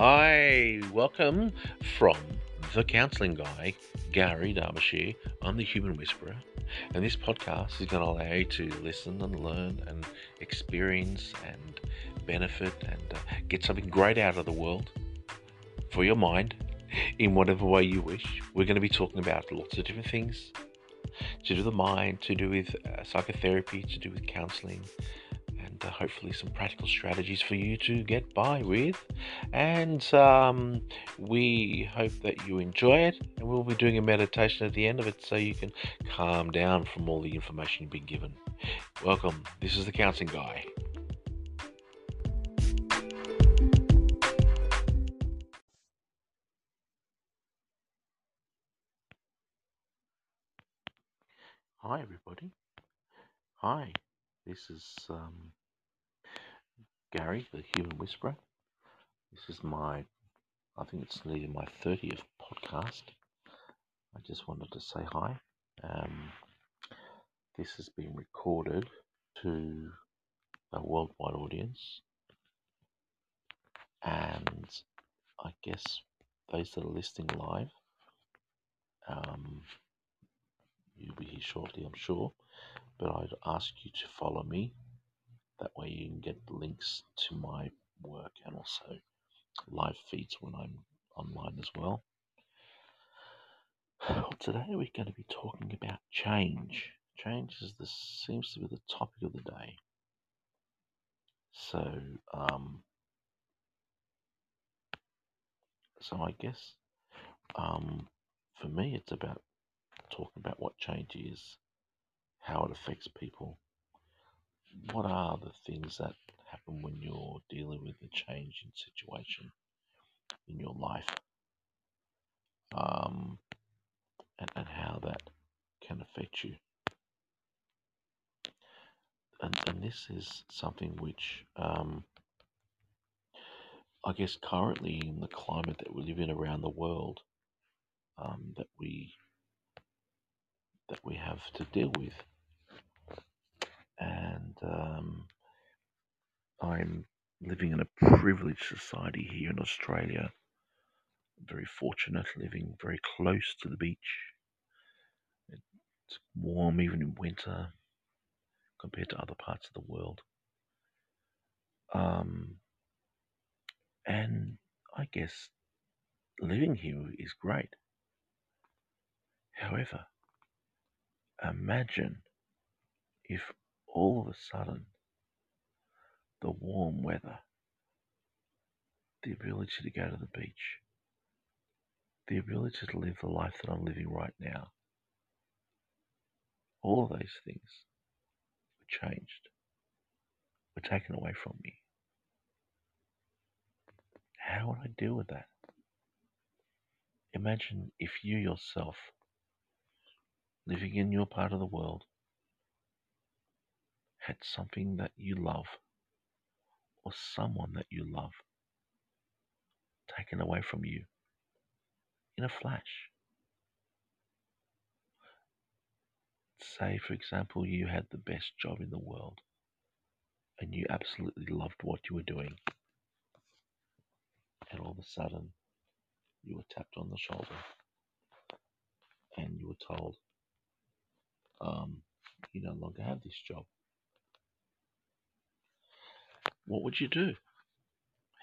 Hi, welcome from the counselling guy, Gary Darbyshire. I'm the human whisperer, and this podcast is going to allow you to listen and learn and experience and benefit and uh, get something great out of the world for your mind in whatever way you wish. We're going to be talking about lots of different things to do with the mind, to do with uh, psychotherapy, to do with counseling, and uh, hopefully some practical strategies for you to get by with. And um, we hope that you enjoy it, and we'll be doing a meditation at the end of it so you can calm down from all the information you've been given. Welcome, this is the Counseling Guy. Hi, everybody. Hi, this is um, Gary, the Human Whisperer. This is my, I think it's nearly my 30th podcast. I just wanted to say hi. Um, this has been recorded to a worldwide audience, and I guess those that are listening live, um, you'll be here shortly, I'm sure. But I'd ask you to follow me that way you can get links to my work and also live feeds when I'm online as well. Today we're going to be talking about change. Change is the seems to be the topic of the day. So, um, so I guess um, for me it's about talking about what change is, how it affects people, what are the things that happen when you're dealing with a changing situation in your life, um, and, and how that can affect you. And, and this is something which um, I guess currently in the climate that we live in around the world, um, that we that we have to deal with, and um, I'm living in a privileged society here in Australia. very fortunate, living very close to the beach. It's warm even in winter compared to other parts of the world. Um, and I guess living here is great. However, imagine if all of a sudden the warm weather, the ability to go to the beach, the ability to live the life that I'm living right now, all of those things were changed, were taken away from me. How would I deal with that? Imagine if you yourself, living in your part of the world, had something that you love or someone that you love taken away from you in a flash. Say, for example, you had the best job in the world and you absolutely loved what you were doing, and all of a sudden you were tapped on the shoulder and you were told, um, you no longer have this job. What would you do?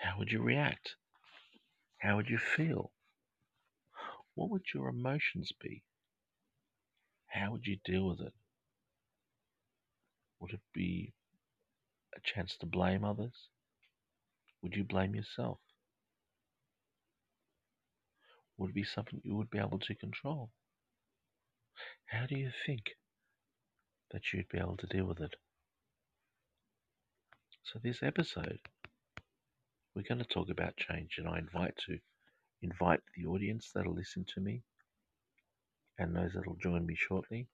How would you react? How would you feel? What would your emotions be? How would you deal with it? Would it be a chance to blame others? Would you blame yourself? Would it be something you would be able to control? How do you think that you'd be able to deal with it? So, this episode, we're going to talk about change, and I invite to invite the audience that'll listen to me and those that'll join me shortly,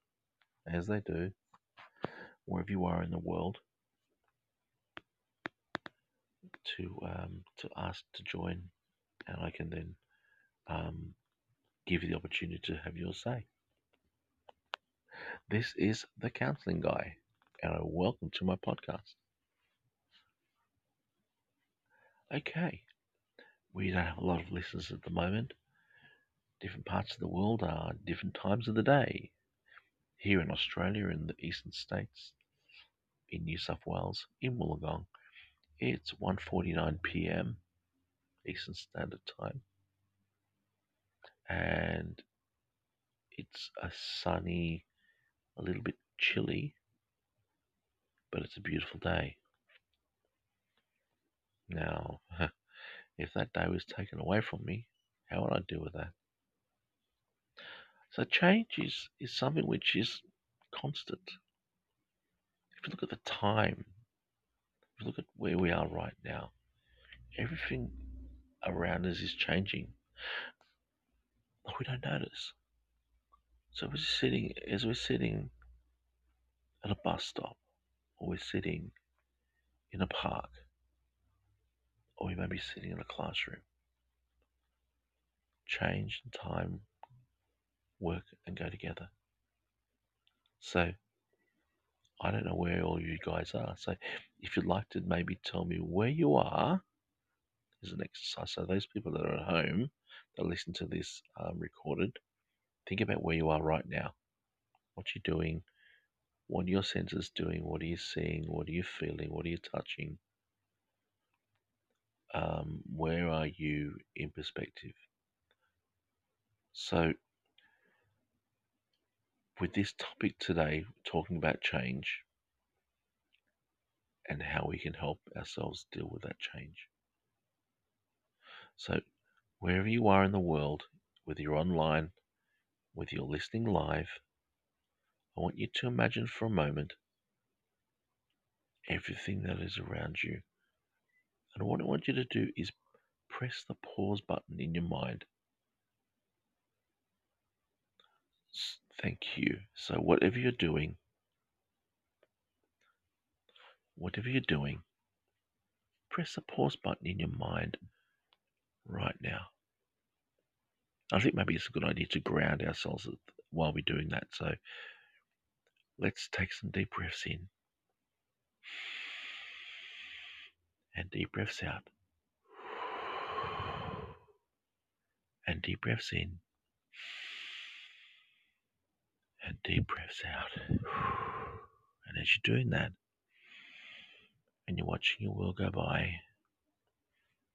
as they do, wherever you are in the world, to um, to ask to join, and I can then um, give you the opportunity to have your say. This is the Counseling Guy, and welcome to my podcast. Okay, we don't have a lot of listeners at the moment. Different parts of the world are different times of the day. Here in Australia, in the eastern states, in New South Wales, in Wollongong, it's 1:49 p.m. Eastern Standard Time, and it's a sunny, a little bit chilly, but it's a beautiful day. Now, if that day was taken away from me, how would I deal with that? So change is, is something which is constant. If you look at the time, if you look at where we are right now, everything around us is changing. But we don't notice. So we're sitting as we're sitting at a bus stop, or we're sitting in a park, or we may be sitting in a classroom. Change and time work and go together. So I don't know where all you guys are. So if you'd like to maybe tell me where you are as an exercise. So those people that are at home that listen to this um, recorded, think about where you are right now. What you're doing, what are your senses doing, what are you seeing, what are you feeling, what are you touching? Um, where are you in perspective? So with this topic today, talking about change and how we can help ourselves deal with that change. So, wherever you are in the world, whether you're online, whether you're listening live, I want you to imagine for a moment everything that is around you. And what I want you to do is press the pause button in your mind Thank you. So, whatever you're doing, whatever you're doing, press the pause button in your mind right now. I think maybe it's a good idea to ground ourselves while we're doing that. So, let's take some deep breaths in and deep breaths out. And deep breaths in and deep breaths out. And as you're doing that, and you're watching your world go by,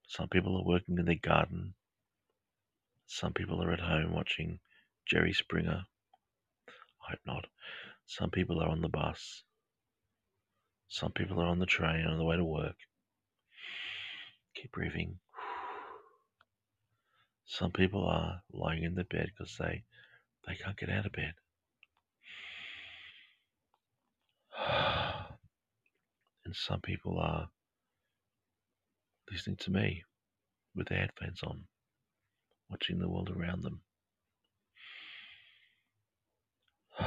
some people are working in their garden, some people are at home watching Jerry Springer. I hope not. Some people are on the bus. Some people are on the train on the way to work. Keep breathing. Some people are lying in the bed because they, they can't get out of bed. And some people are listening to me with their headphones on, watching the world around them.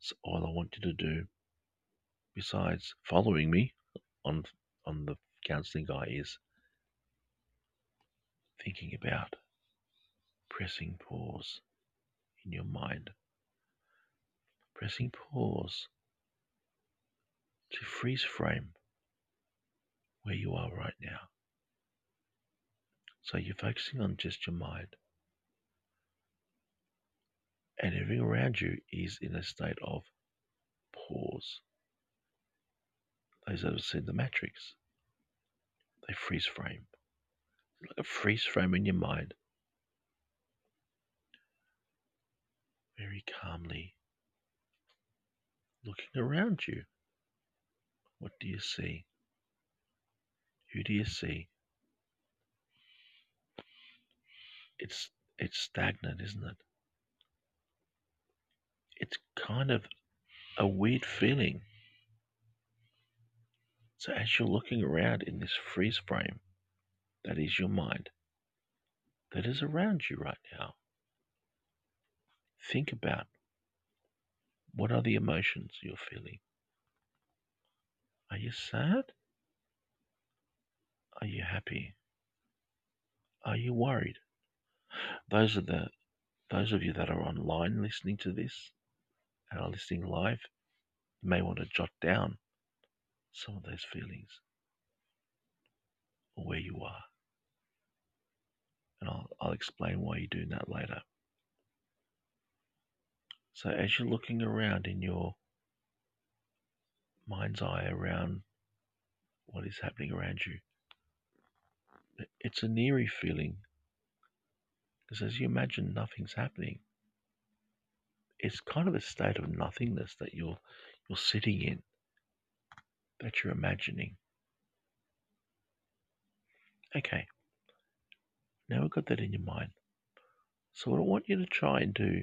so all I want you to do, besides following me on on the counseling guy, is thinking about pressing pause in your mind. Pressing pause to freeze frame where you are right now. So you're focusing on just your mind. And everything around you is in a state of pause. Those that have seen the Matrix, they freeze frame. Like a freeze frame in your mind. Very calmly looking around you. What do you see? Who do you see? It's it's stagnant, isn't it? It's kind of a weird feeling. So as you're looking around in this freeze frame, that is your mind, that is around you right now, think about what are the emotions you're feeling? Are you sad? Are you happy? Are you worried? Those are the those of you that are online listening to this and are listening live may want to jot down some of those feelings or where you are. And I'll, I'll explain why you're doing that later. So, as you're looking around in your mind's eye around what is happening around you, it's an eerie feeling because as you imagine nothing's happening, it's kind of a state of nothingness that you're you're sitting in, that you're imagining. Okay, now we've got that in your mind. So what I want you to try and do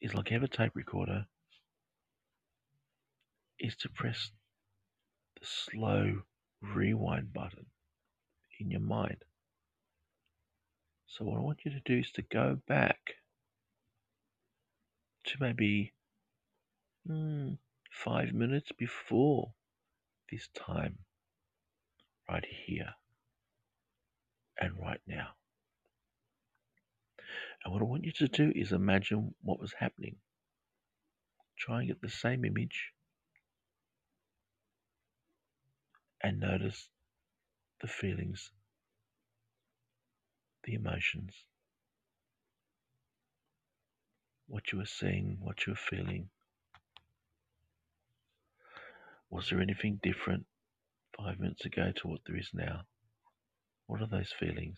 is like have a tape recorder, is to press the slow rewind button in your mind. So what I want you to do is to go back to maybe mm, five minutes before this time, right here and right now. And what I want you to do is imagine what was happening. Try and get the same image and notice the feelings, the emotions, what you were seeing, what you were feeling. Was there anything different five minutes ago to what there is now? What are those feelings?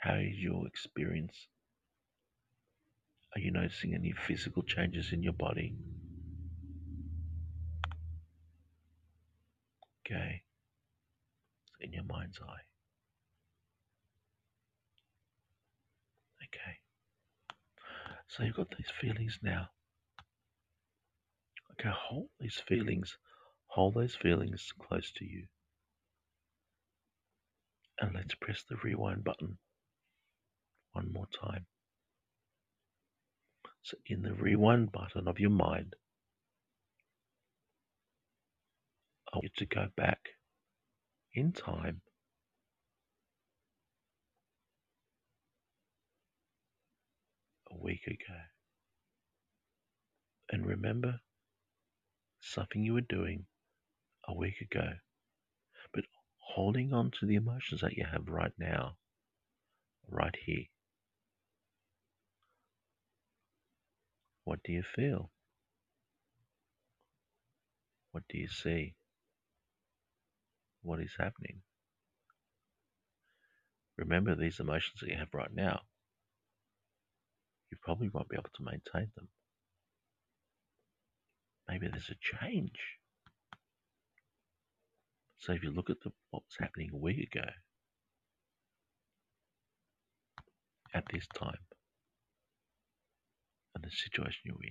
How is your experience? Are you noticing any physical changes in your body? Okay. In your mind's eye. Okay. So you've got these feelings now. Okay, hold these feelings. Hold those feelings close to you. And let's press the rewind button one more time. So, in the rewind button of your mind, I want you to go back in time a week ago. And remember something you were doing a week ago, but holding on to the emotions that you have right now, right here. What do you feel? What do you see? What is happening? Remember these emotions that you have right now. You probably won't be able to maintain them. Maybe there's a change. So if you look at the, what was happening a week ago, at this time, and the situation you're in.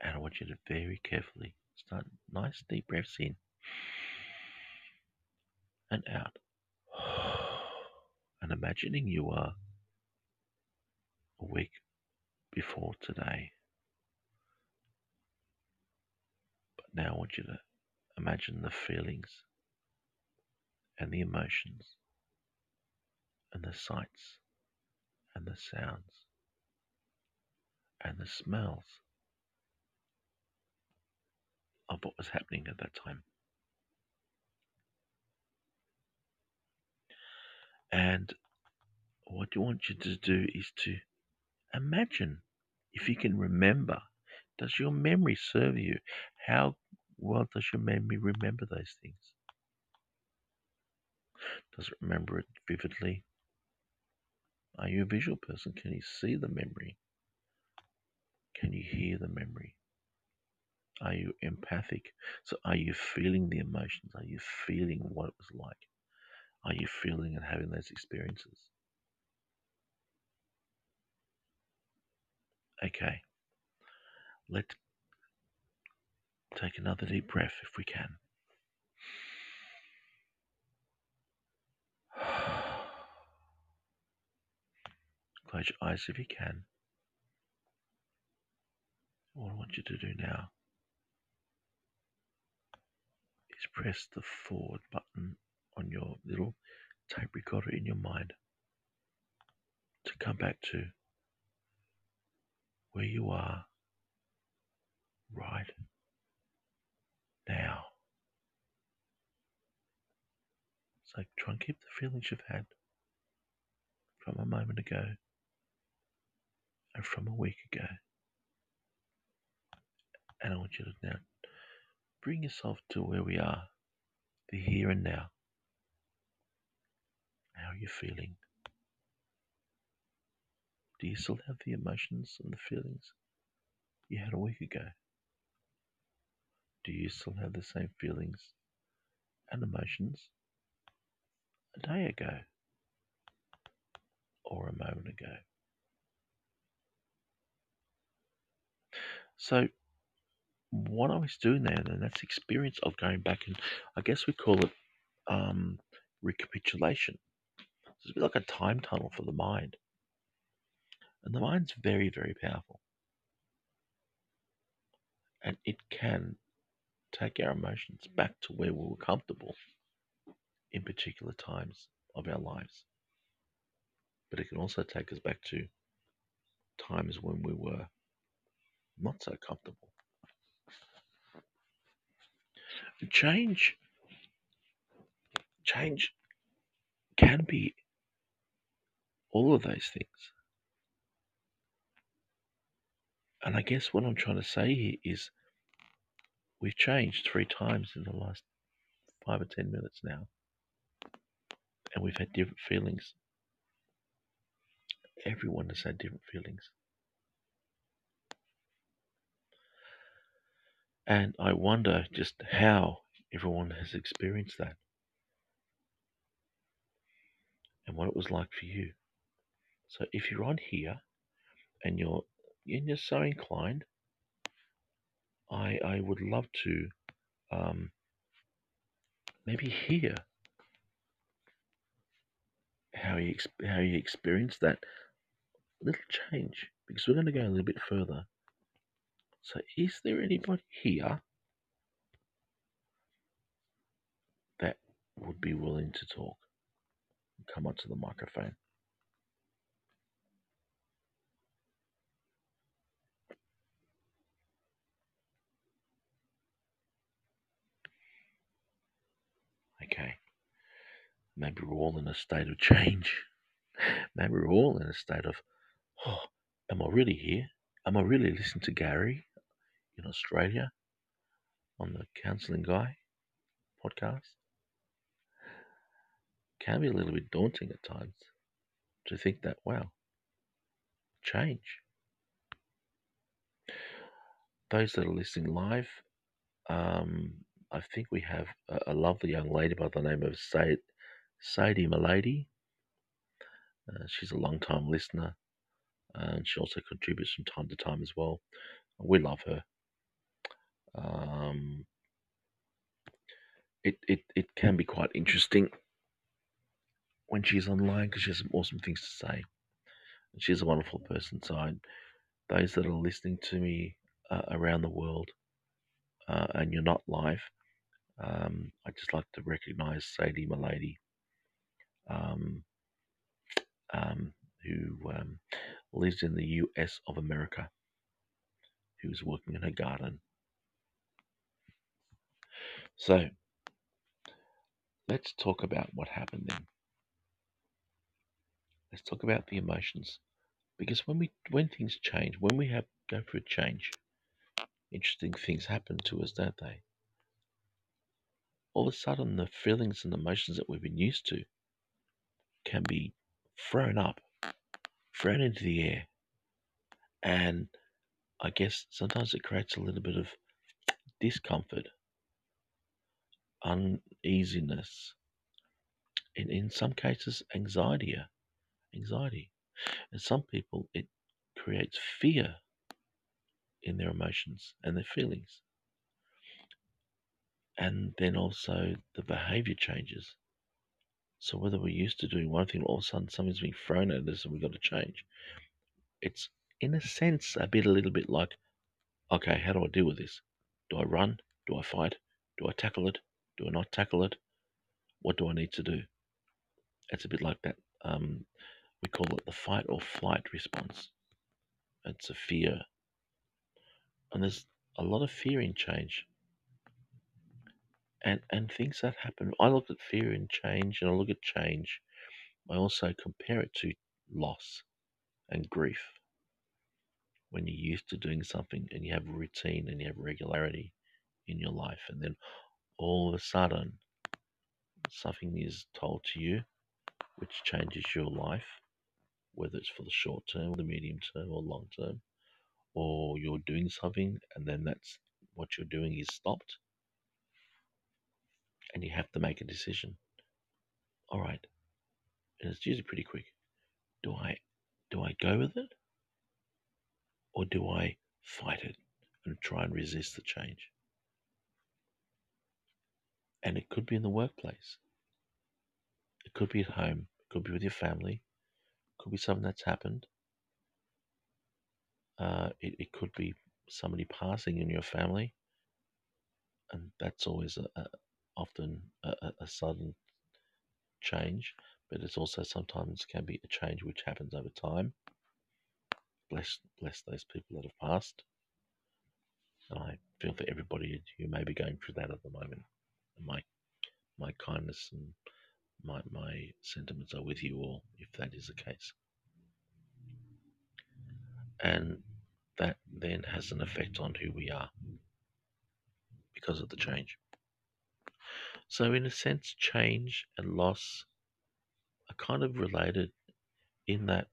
And I want you to very carefully start nice deep breaths in and out. And imagining you are a week before today. But now I want you to imagine the feelings and the emotions and the sights and the sounds and the smells of what was happening at that time. And what I want you to do is to imagine if you can remember. Does your memory serve you? How well does your memory remember those things? Does it remember it vividly? Are you a visual person? Can you see the memory? Can you hear the memory? Are you empathic? So, are you feeling the emotions? Are you feeling what it was like? Are you feeling and having those experiences? Okay, let's take another deep breath if we can. Close your eyes if you can. What I want you to do now is press the forward button on your little tape recorder in your mind to come back to where you are right now. So try and keep the feelings you've had from a moment ago and from a week ago. And I want you to now bring yourself to where we are, the here and now. How are you feeling? Do you still have the emotions and the feelings you had a week ago? Do you still have the same feelings and emotions a day ago or a moment ago? So, what I was doing there, then that's the experience of going back and I guess we call it um, recapitulation. It's a bit like a time tunnel for the mind. And the mind's very, very powerful. And it can take our emotions mm-hmm. back to where we were comfortable in particular times of our lives. But it can also take us back to times when we were not so comfortable. change change can be all of those things. And I guess what I'm trying to say here is we've changed three times in the last five or ten minutes now. And we've had different feelings. Everyone has had different feelings. And I wonder just how everyone has experienced that and what it was like for you. So if you're on here and you're and you're so inclined, I I would love to um, maybe hear how he how you experienced that little change because we're going to go a little bit further. So, is there anybody here that would be willing to talk? And come onto the microphone. Okay. Maybe we're all in a state of change. Maybe we're all in a state of, oh, am I really here? Am I really listening to Gary in Australia on the Counseling Guy podcast? Can be a little bit daunting at times to think that, wow, change. Those that are listening live, um, I think we have a, a, lovely young lady by the name of Said, Sadie Milady. Uh, she's a long time listener and she also contributes from time to time as well. We love her. Um, it, it, it can be quite interesting when she's online because she has some awesome things to say. And she's a wonderful person. So, I, those that are listening to me uh, around the world uh, and you're not live, um, I'd just like to recognize Sadie Milady, um, um, who um, lives in the US of America, who's working in her garden. So, let's talk about what happened then. Let's talk about the emotions. Because when we when things change, when we have go through a change, interesting things happen to us, don't they? all of a sudden the feelings and emotions that we've been used to can be thrown up, thrown into the air. And I guess sometimes it creates a little bit of discomfort, uneasiness, and in some cases anxiety. Uh, anxiety. And some people it creates fear in their emotions and their feelings and then also the behavior changes. So whether we're used to doing one thing, all of a sudden something's being thrown at us and we've got to change. It's in a sense a bit, a little bit like, okay, how do I deal with this? Do I run? Do I fight? Do I tackle it? Do I not tackle it? What do I need to do? It's a bit like that. Um, we call it the fight or flight response. It's a fear. And there's a lot of fear in change and and things that happen. I look at fear and change, and I look at change. I also compare it to loss and grief. When you're used to doing something and you have routine and you have regularity in your life, and then all of a sudden something is told to you which changes your life, whether it's for the short term, the medium term, or long term, or you're doing something and then that's what you're doing is stopped, and you have to make a decision. All right, and it's usually pretty quick. Do I do I go with it, or do I fight it and try and resist the change? And it could be in the workplace. It could be at home. It could be with your family. It could be something that's happened. Uh, it, it could be somebody passing in your family, and that's always a, a often a, a- sudden change. But it's also sometimes can be a change which happens over time. Bless bless those people that have passed. And I feel for everybody who may be going through that at the moment. My my kindness and my my sentiments are with you all if that is the case. And that then has an effect on who we are because of the change. So, in a sense, change and loss are kind of related in that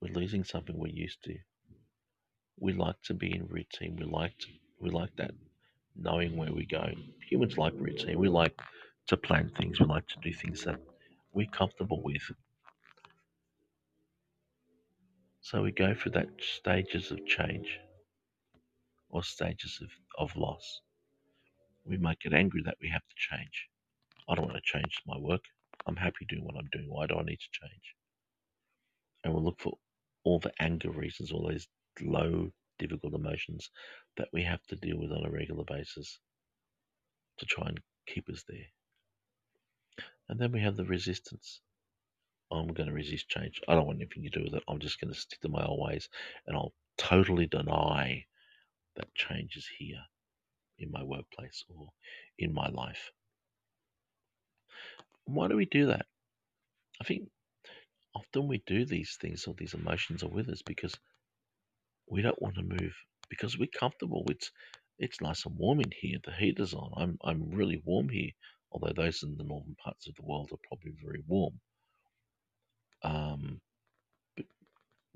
we're losing something we're used to. We like to be in routine. We like to, we like that knowing where we go. Humans like routine. We like to plan things. We like to do things that we're comfortable with. So we go through that stages of change or stages of, of loss. We might get angry that we have to change. I don't want to change my work. I'm happy doing what I'm doing. Why do I need to change? And we'll look for all the anger reasons, all those low, difficult emotions that we have to deal with on a regular basis to try and keep us there. And then we have the resistance. I'm going to resist change. I don't want anything to do with it. I'm just going to stick to my old ways and I'll totally deny that change is here in my workplace or in my life. Why do we do that? I think often we do these things or these emotions are with us because we don't want to move because we're comfortable. It's it's nice and warm in here. The heater's on. I'm I'm really warm here, although those in the northern parts of the world are probably very warm. Um, but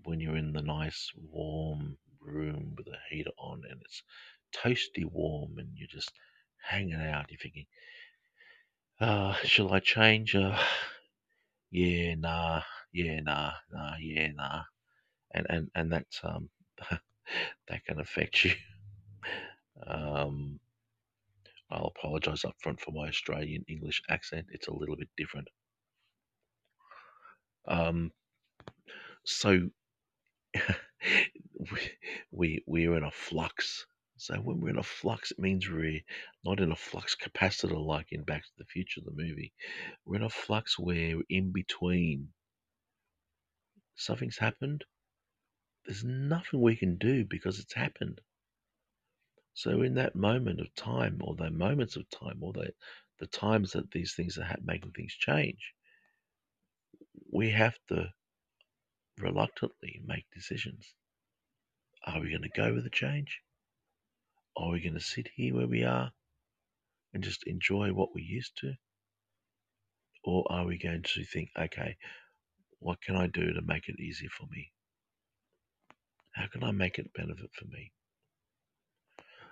when you're in the nice warm room with the heater on and it's toasty warm and you're just hanging out, you're thinking, uh, shall I change? Uh, yeah, nah, yeah, nah, nah, yeah, nah, and and and that's um that can affect you. Um, I'll apologise up front for my Australian English accent. It's a little bit different. Um, so we, we we're in a flux. So when we're in a flux, it means we're not in a flux capacitor like in Back to the Future, the movie. We're in a flux where in between something's happened. There's nothing we can do because it's happened. So in that moment of time, or the moments of time, or the the times that these things are ha- making things change, we have to reluctantly make decisions. Are we going to go with the change? Are we going to sit here where we are and just enjoy what we're used to? Or are we going to think, okay, what can I do to make it easier for me? How can I make it benefit for me?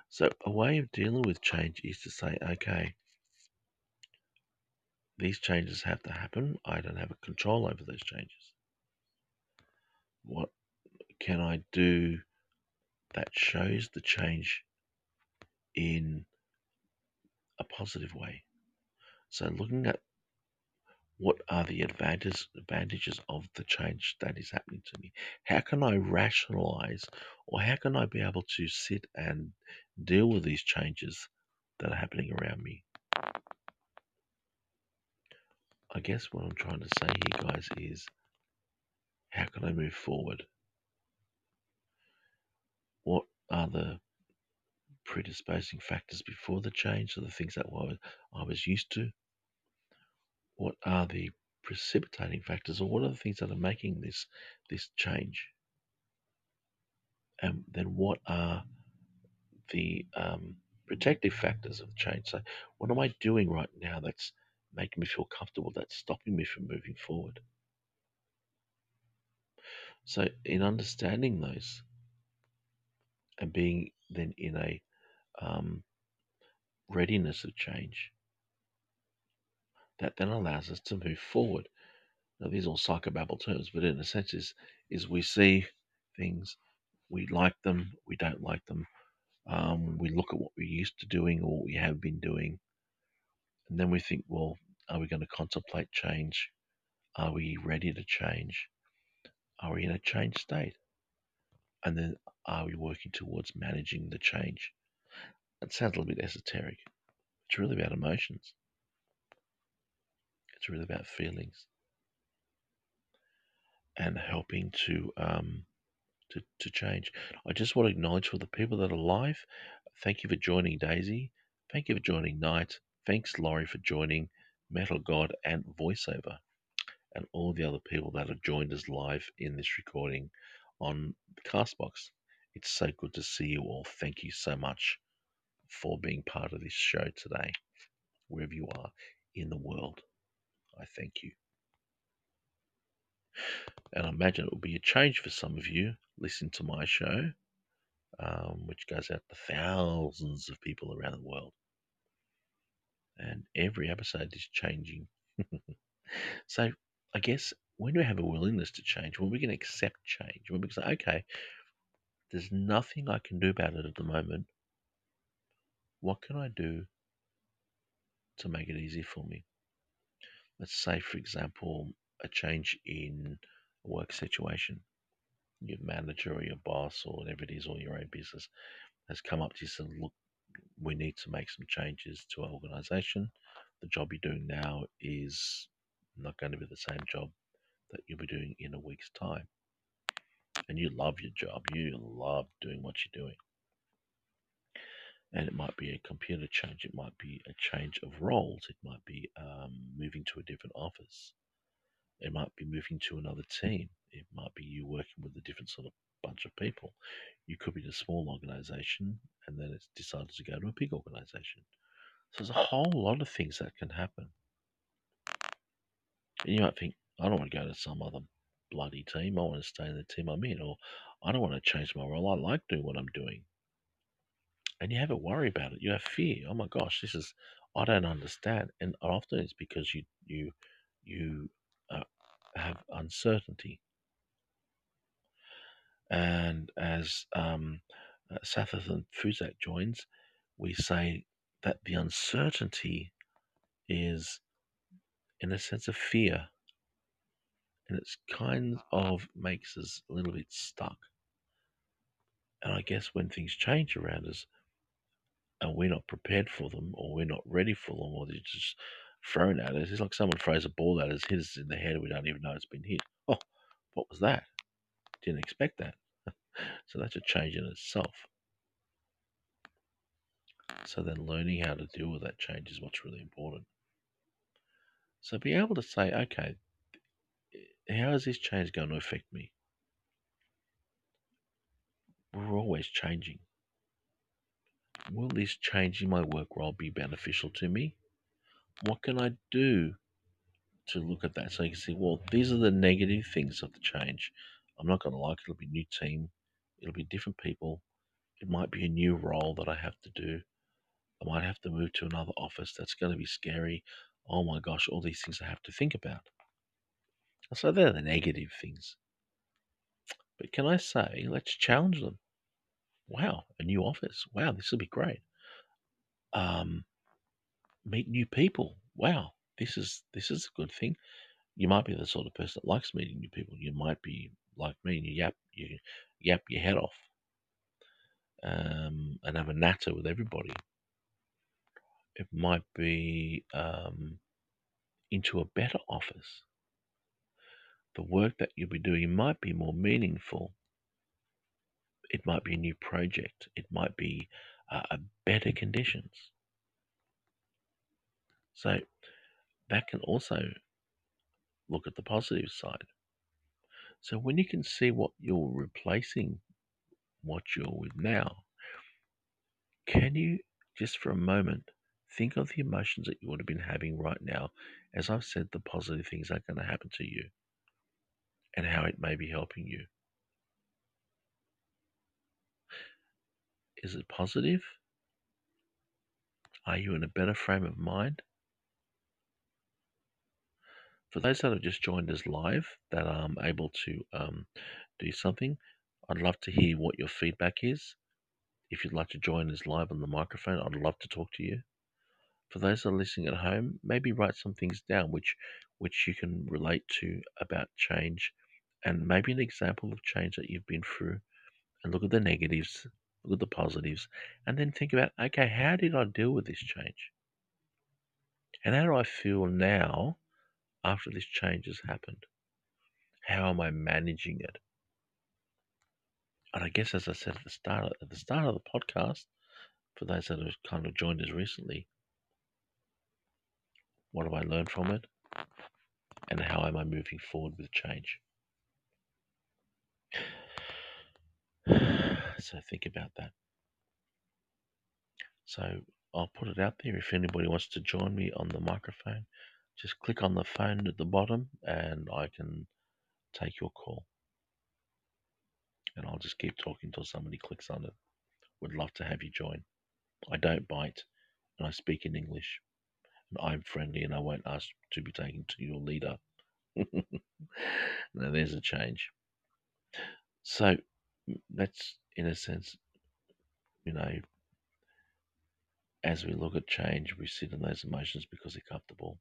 So, a way of dealing with change is to say, okay, these changes have to happen. I don't have a control over those changes. What can I do that shows the change in a positive way? So, looking at what are the advantages advantages of the change that is happening to me? How can I rationalize or how can I be able to sit and deal with these changes that are happening around me? I guess what I'm trying to say here, guys, is how can I move forward? What are the predisposing factors before the change, so the things that I was used to? What are the precipitating factors, or what are the things that are making this this change? And then what are the um, protective factors of change? So, what am I doing right now that's making me feel comfortable, that's stopping me from moving forward? So, in understanding those and being then in a um, readiness of change, that then allows us to move forward. Now, these are all psychobabble terms, but in a sense, is is we see things, we like them, we don't like them. Um, we look at what we're used to doing or what we have been doing, and then we think, well, are we going to contemplate change? Are we ready to change? Are we in a change state? And then are we working towards managing the change? That sounds a little bit esoteric. It's really about emotions. It's really about feelings and helping to um, to, to change. I just want to acknowledge for the people that are live, thank you for joining Daisy. Thank you for joining Knight. Thanks, Laurie, for joining Metal God and VoiceOver, and all the other people that have joined us live in this recording on the Castbox. It's so good to see you all. Thank you so much for being part of this show today, wherever you are in the world. I thank you. And I imagine it will be a change for some of you listening to my show, um, which goes out to thousands of people around the world. And every episode is changing. so I guess when we have a willingness to change, when we can accept change, when we can say, okay, there's nothing I can do about it at the moment. What can I do to make it easy for me? Let's say, for example, a change in a work situation. Your manager or your boss or whatever it is, or your own business has come up to you and said, look, we need to make some changes to our organization. The job you're doing now is not going to be the same job that you'll be doing in a week's time. And you love your job, you love doing what you're doing. And it might be a computer change, it might be a change of roles, it might be um, moving to a different office, it might be moving to another team, it might be you working with a different sort of bunch of people. You could be in a small organization and then it's decided to go to a big organization. So there's a whole lot of things that can happen. And you might think, I don't want to go to some other bloody team. I want to stay in the team I'm in, or I don't want to change my role. I like doing what I'm doing. And you have a worry about it. You have fear. Oh my gosh, this is I don't understand. And often it's because you you you uh, have uncertainty. And as um, uh, Sathathan Fuzak joins, we say that the uncertainty is, in a sense, of fear and it's kind of makes us a little bit stuck. And I guess when things change around us and we're not prepared for them or we're not ready for them or they're just thrown at us, it's like someone throws a ball at us, hits us in the head, and we don't even know it's been hit. Oh, what was that? Didn't expect that. so that's a change in itself. So then learning how to deal with that change is what's really important. So be able to say, okay, eh, how is this change going to affect me? We're always changing. Will this change in my work role be beneficial to me? What can I do to look at that so you can see, well, these are the negative things of the change. I'm not going to like it. It'll be new team, it'll be different people. It might be a new role that I have to do. I might have to move to another office. That's going to be scary. Oh my gosh, all these things I have to think about. So they're the negative things. But can I say, let's challenge them? Wow, a new office. Wow, this will be great. Um, meet new people. Wow, this is this is a good thing. You might be the sort of person that likes meeting new people. You might be like me and you yap you yap your head off um, and have a natter with everybody. It might be um, into a better office the work that you'll be doing might be more meaningful. It might be a new project. It might be uh, better conditions. So that can also look at the positive side. So when you can see what you're replacing what you're with now, can you just for a moment think of the emotions that you would have been having right now? As I've said, the positive things are going to happen to you and how it may be helping you. Is it positive? Are you in a better frame of mind? For those that have just joined us live that are able to um, do something, I'd love to hear what your feedback is. If you'd like to join us live on the microphone, I'd love to talk to you. For those that are listening at home, maybe write some things down which which you can relate to about change and maybe an example of change that you've been through and look at the negatives, look at the positives, and then think about okay, how did I deal with this change? And how do I feel now after this change has happened? How am I managing it? And I guess, as I said at the start at the start of the podcast, for those that have kind of joined us recently, what have I learned from it? And how am I moving forward with change? So think about that. So I'll put it out there. If anybody wants to join me on the microphone, just click on the phone at the bottom and I can take your call. And I'll just keep talking until somebody clicks on it. Would love to have you join. I don't bite and I speak in English. And I'm friendly and I won't ask to be taken to your leader. now there's a change. So Mm, that's in a sense, you know, as we look at change, we sit in those emotions because they're comfortable.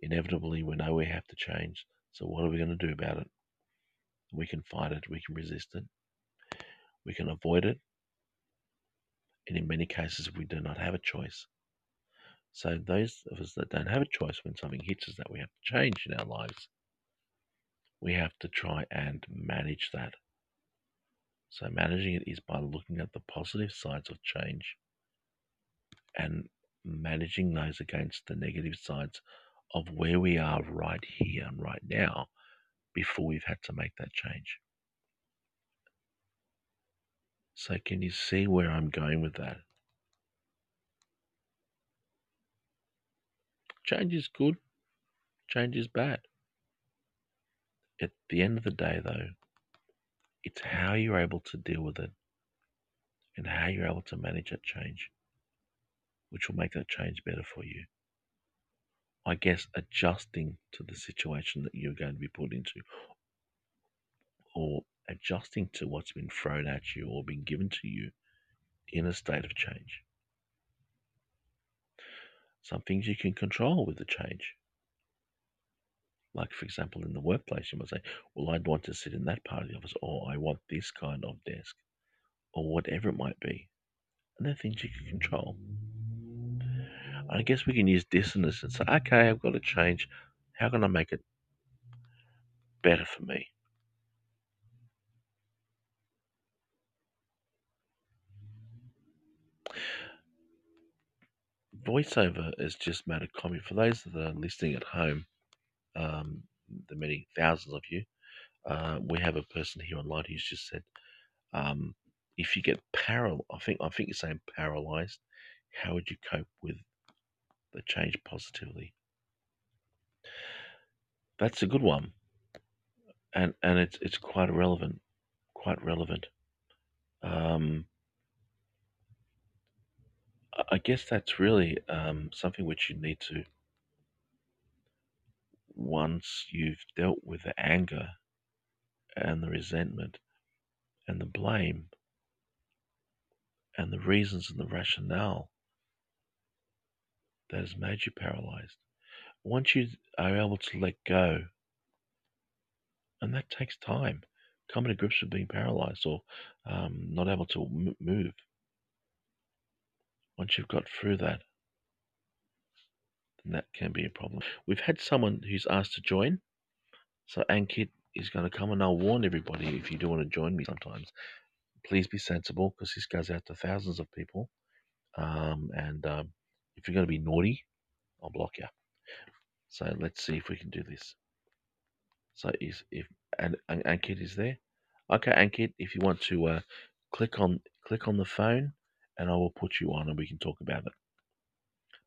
Inevitably, we know we have to change. So, what are we going to do about it? We can fight it, we can resist it, we can avoid it. And in many cases, we do not have a choice. So, those of us that don't have a choice when something hits us that we have to change in our lives, we have to try and manage that. So, managing it is by looking at the positive sides of change and managing those against the negative sides of where we are right here and right now before we've had to make that change. So, can you see where I'm going with that? Change is good, change is bad. At the end of the day, though, it's how you're able to deal with it and how you're able to manage that change which will make that change better for you. I guess adjusting to the situation that you're going to be put into, or adjusting to what's been thrown at you or been given to you in a state of change. Some things you can control with the change. Like, for example, in the workplace, you might say, Well, I'd want to sit in that part of the office, or I want this kind of desk, or whatever it might be. And they're things you can control. I guess we can use dissonance and say, okay, I've got to change. How can I make it better for me? Voiceover is just made a comment. For those that are listening at home, um, the many thousands of you, uh, we have a person here online who's just said, um, if you get paral, I think I think you're saying paralyzed. How would you cope with the change positively? That's a good one, and and it's it's quite relevant, quite relevant. Um, I guess that's really um, something which you need to once you've dealt with the anger and the resentment and the blame and the reasons and the rationale that has made you paralyzed. Once you are able to let go, and that takes time, coming to grips with being paralyzed or um, not able to move. Once you've got through that, then that can be a problem. We've had someone who's asked to join, so Ankit is going to come, and I'll warn everybody if you do want to join me sometimes, please be sensible because this goes out to thousands of people. Um, and um, if you're going to be naughty, I'll block you. So let's see if we can do this. So is if and Ankit is there? Okay, Ankit, if you want to uh, click on click on the phone, and I will put you on, and we can talk about it.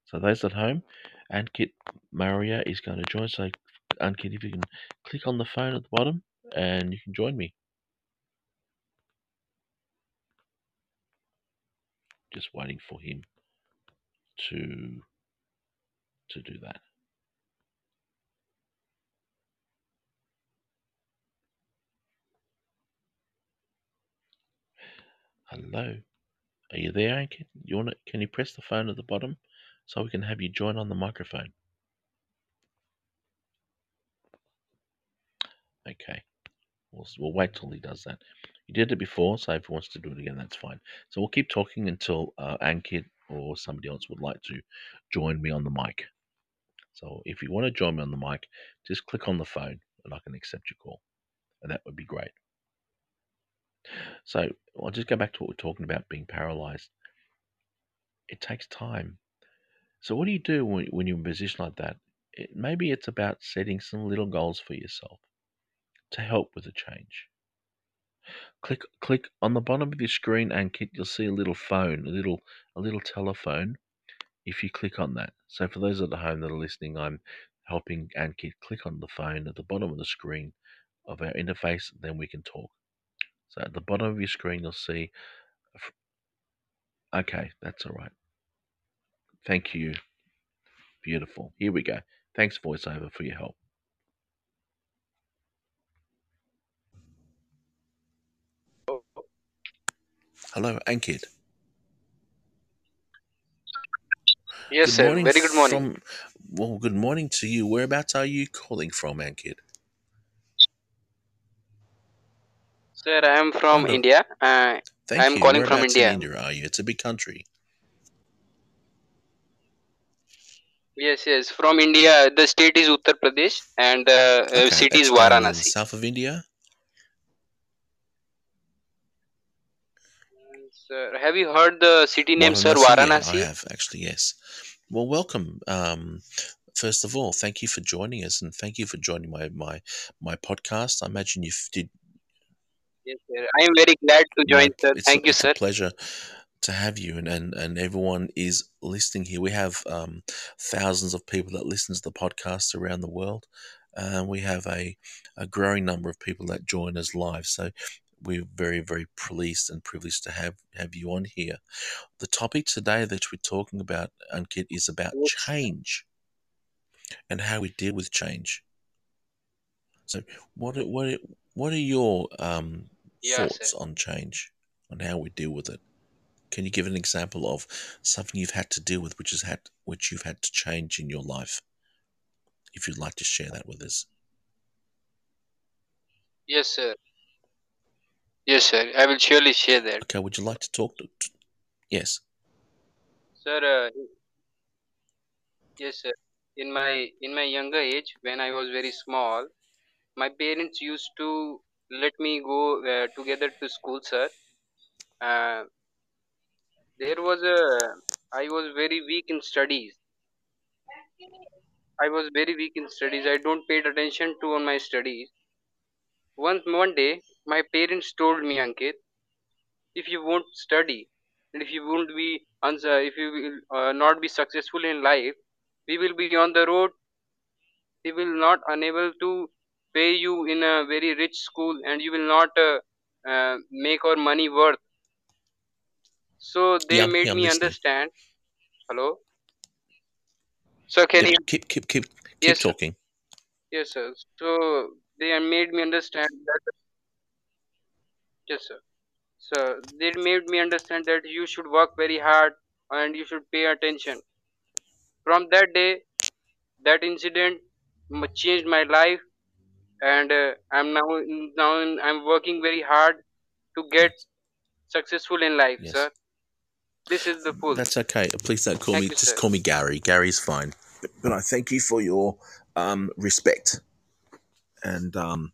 So those at home, Ankit Maria is going to join. So Ankit, if you can click on the phone at the bottom, and you can join me. Just waiting for him to to do that. Hello. Are you there, Ankit? You want to, can you press the phone at the bottom so we can have you join on the microphone? Okay. We'll, we'll wait till he does that. He did it before, so if he wants to do it again, that's fine. So we'll keep talking until uh, Ankit or somebody else would like to join me on the mic. So if you want to join me on the mic, just click on the phone and I can accept your call. And that would be great. So I'll just go back to what we're talking about being paralyzed. It takes time. So what do you do when, when you're in a position like that? It, maybe it's about setting some little goals for yourself to help with the change. Click click on the bottom of your screen and you'll see a little phone, a little a little telephone. If you click on that. So for those at home that are listening, I'm helping Ankit click on the phone at the bottom of the screen of our interface, then we can talk. So at the bottom of your screen, you'll see. Okay, that's all right. Thank you. Beautiful. Here we go. Thanks, VoiceOver, for your help. Hello, Ankit. Yes, Good sir. Very good morning. from. Well, good morning to you. Whereabouts are you calling from, Ankit? Sir, I am from Wonderful. India. Uh, Thank I'm you. calling from Whereabouts in India. India are you? It's a big country. Yes, yes. From India, the state is Uttar Pradesh and the uh, Okay, city is that's down in Varanasi. south of India. Sir, have you heard the city name, sir? Varanasi, yeah, I Varanasi? have actually, yes. Well, welcome. Um, first of all, thank you for joining us, and thank you for joining my my my podcast. I imagine you did. Yes, sir. I am very glad to join, sir. it's Thank a, you, it's sir. a pleasure to have you, and, and and everyone is listening here. We have um, thousands of people that listen to the podcast around the world. and we have a, a growing number of people that join us live. So we're very, very pleased and privileged to have, have you on here. The topic today that we're talking about, Ankit, is about change and how we deal with change. So, what are, what what are your um, thoughts on change, on how we deal with it? Can you give an example of something you've had to deal with, which has had, which you've had to change in your life? If you'd like to share that with us. Yes, sir. Yes, sir. I will surely share that. Okay, would you like to talk to? to- Yes. Sir, uh, yes, sir. In my in my younger age, when I was very small, my parents used to let me go uh, together to school, sir. Uh, there was a I was very weak in studies. I was very weak in studies. I don't paid attention to on my studies. One one day, my parents told me, Ankit, if you won't study and if you won't be answer, if you will uh, not be successful in life, we will be on the road. We will not unable to pay you in a very rich school, and you will not uh, uh, make our money worth. So they Yeah, made yeah, me listening. understand. Hello. So can Yep, you? keep keep keep keep Yes, sir. talking. Yes, sir. So they made me understand that. Yes, sir. So they made me understand that you should work very hard and you should pay attention. From that day, that incident changed my life, and uh, I'm now now I'm working very hard to get successful in life, yes. sir. This is the full. That's okay. Please don't call Thank me. Just sir. call me Gary. Gary's fine. But, but I thank you for your um, respect and um,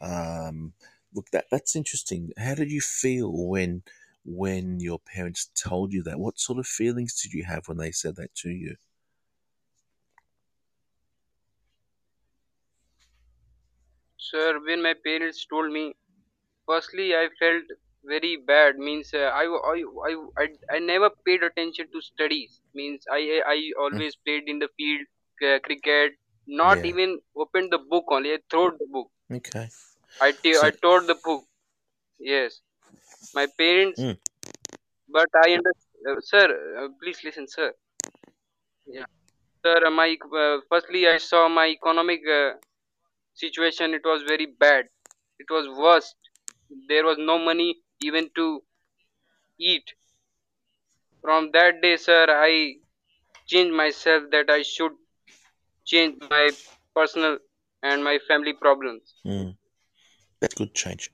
um, look. That that's interesting. How did you feel when when your parents told you that? What sort of feelings did you have when they said that to you? Sir, when my parents told me, firstly I felt very bad. Means uh, I, I, I, I, I never paid attention to studies. Means I, I, I always played in the field, uh, cricket. Not Yeah. even opened the book only. I threw the book. Okay. I, t- So- I tore the book. Yes, my parents. Mm. But I understand, uh, sir. Uh, please listen, sir. Yeah, sir. uh, My uh, firstly, I saw my economic uh, situation. It was very bad. It was worst. There was no money even to eat. From that day, sir, I changed myself that I should change my personal and my family problems. Mm. That's good change.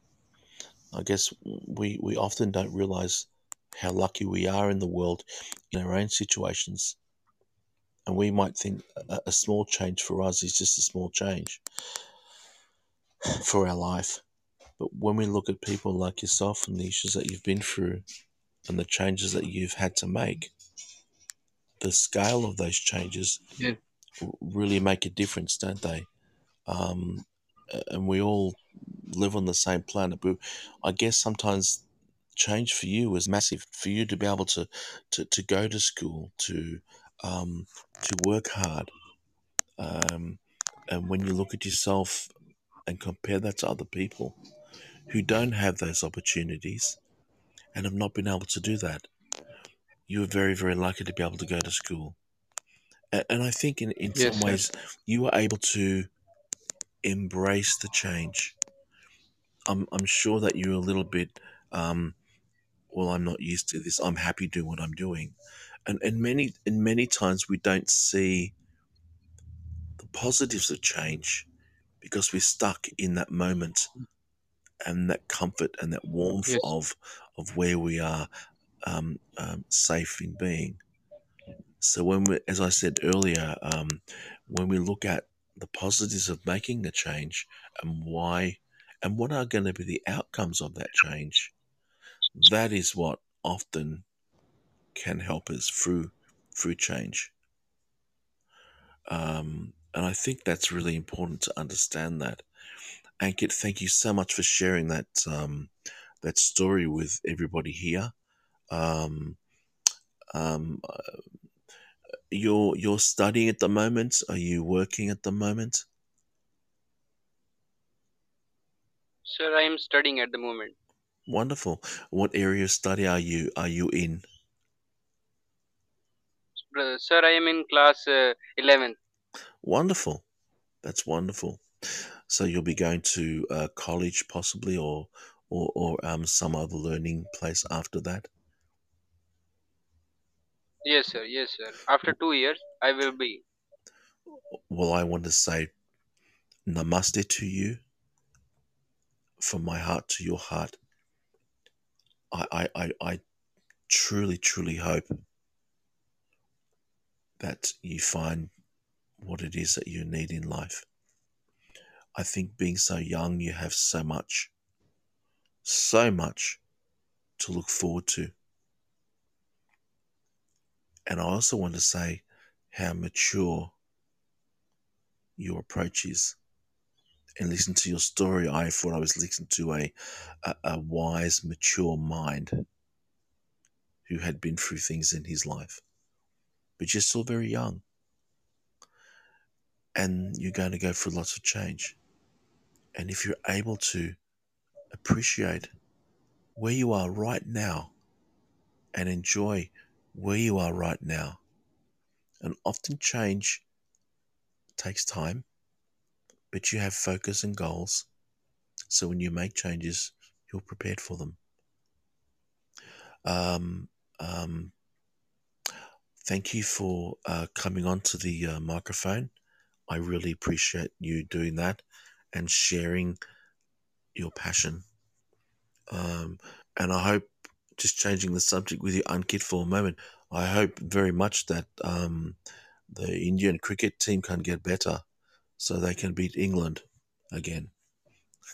I guess we, we often don't realize how lucky we are in the world in our own situations. And we might think a, a small change for us is just a small change for our life. But when we look at people like yourself and the issues that you've been through and the changes that you've had to make, the scale of those changes Yeah. really make a difference, don't they? Um, and we all live on the same planet, but I guess sometimes change for you was massive. For you to be able to to, to go to school, to um, to work hard, um, and when you look at yourself and compare that to other people who don't have those opportunities and have not been able to do that, you are very very lucky to be able to go to school. And I think in, in Yes, some ways you were able to embrace the change. I'm, I'm sure that you're a little bit, um, well, I'm not used to this. I'm happy doing what I'm doing. And, and many and many times we don't see the positives of change because we're stuck in that moment and that comfort and that warmth Yes. of of where we are um, um, safe in being. So when we, as I said earlier, um, when we look at the positives of making a change and why and what are going to be the outcomes of that change, that is what often can help us through through change. Um, and I think that's really important to understand that. Ankit, thank you so much for sharing that um, that story with everybody here. Um, um, uh, you're you're studying at the moment. Are you working at the moment? Sir, I am studying at the moment. Wonderful. What area of study are you are you in? Sir, I am in class uh, 11th. Wonderful. That's wonderful. So you'll be going to uh, college possibly, or or or um, some other learning place after that. Yes, sir. Yes, sir. After two years, I will be. Well, I want to say namaste to you from my heart to your heart. I, I, I, I truly, truly hope that you find what it is that you need in life. I think being so young, you have so much, so much to look forward to. And I also want to say how mature your approach is. And listen to your story. I thought I was listening to a, a, a wise, mature mind who had been through things in his life. But you're still very young. And you're going to go through lots of change. And if you're able to appreciate where you are right now and enjoy where you are right now, and often change takes time, but you have focus and goals. So when you make changes, you're prepared for them. Um, um, thank you for uh, coming onto the uh, microphone. I really appreciate you doing that and sharing your passion. Um, and I hope, just changing the subject with you, Ankit, for a moment, I hope very much that um, the Indian cricket team can get better so they can beat England again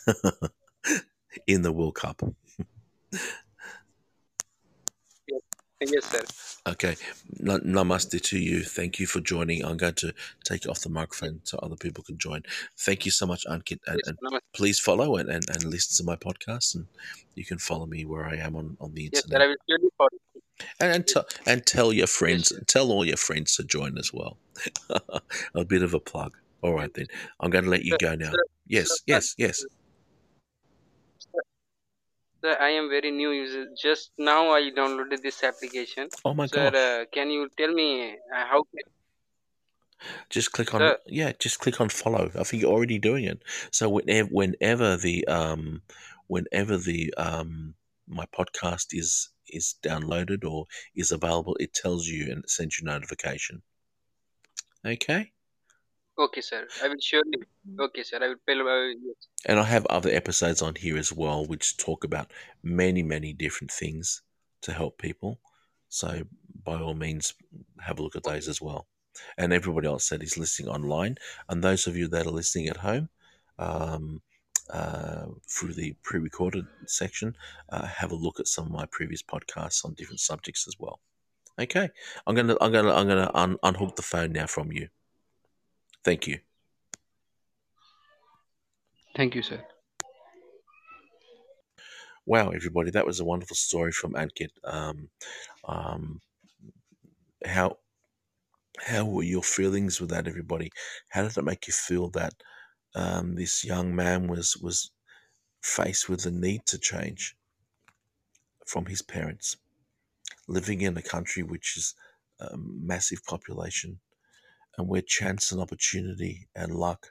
in the World Cup. Yes, sir. Okay, namaste to you. Thank you for joining. I'm going to take off the microphone so other people can join. Thank you so much, Ankit, and, yes, and please follow and, and, and listen to my podcast, and you can follow me where I am on, on the internet. Yes, sir. I will surely follow. And and, Yes, tell and tell your friends, sir. tell all your friends to join as well. a bit of a plug. All right then, I'm going to let you go now. Yes, yes, yes. Sir, sir, I am very new user. Just now I downloaded this application. Oh my Sir, gosh! uh, can you tell me uh, how? Can, Just click on sir, yeah, just click on follow. I think you're already doing it. So whenever whenever the um whenever the um my podcast is is downloaded or is available, it tells you and it sends you notification. Okay. Okay, sir. I will surely. Okay, sir. I will tell. Uh, yes. And I have other episodes on here as well, which talk about many, many different things to help people. So by all means, have a look at those as well. And everybody else that is listening online, and those of you that are listening at home, um, uh, through the pre-recorded section, uh, have a look at some of my previous podcasts on different subjects as well. Okay, I'm gonna, I'm gonna, I'm gonna un- unhook the phone now from you. Thank you. Thank you, sir. Wow, everybody, that was a wonderful story from Ankit. Um, um, how how were your feelings with that, everybody? How did it make you feel that um, this young man was was faced with the need to change from his parents, living in a country which is a massive population, and where chance and opportunity and luck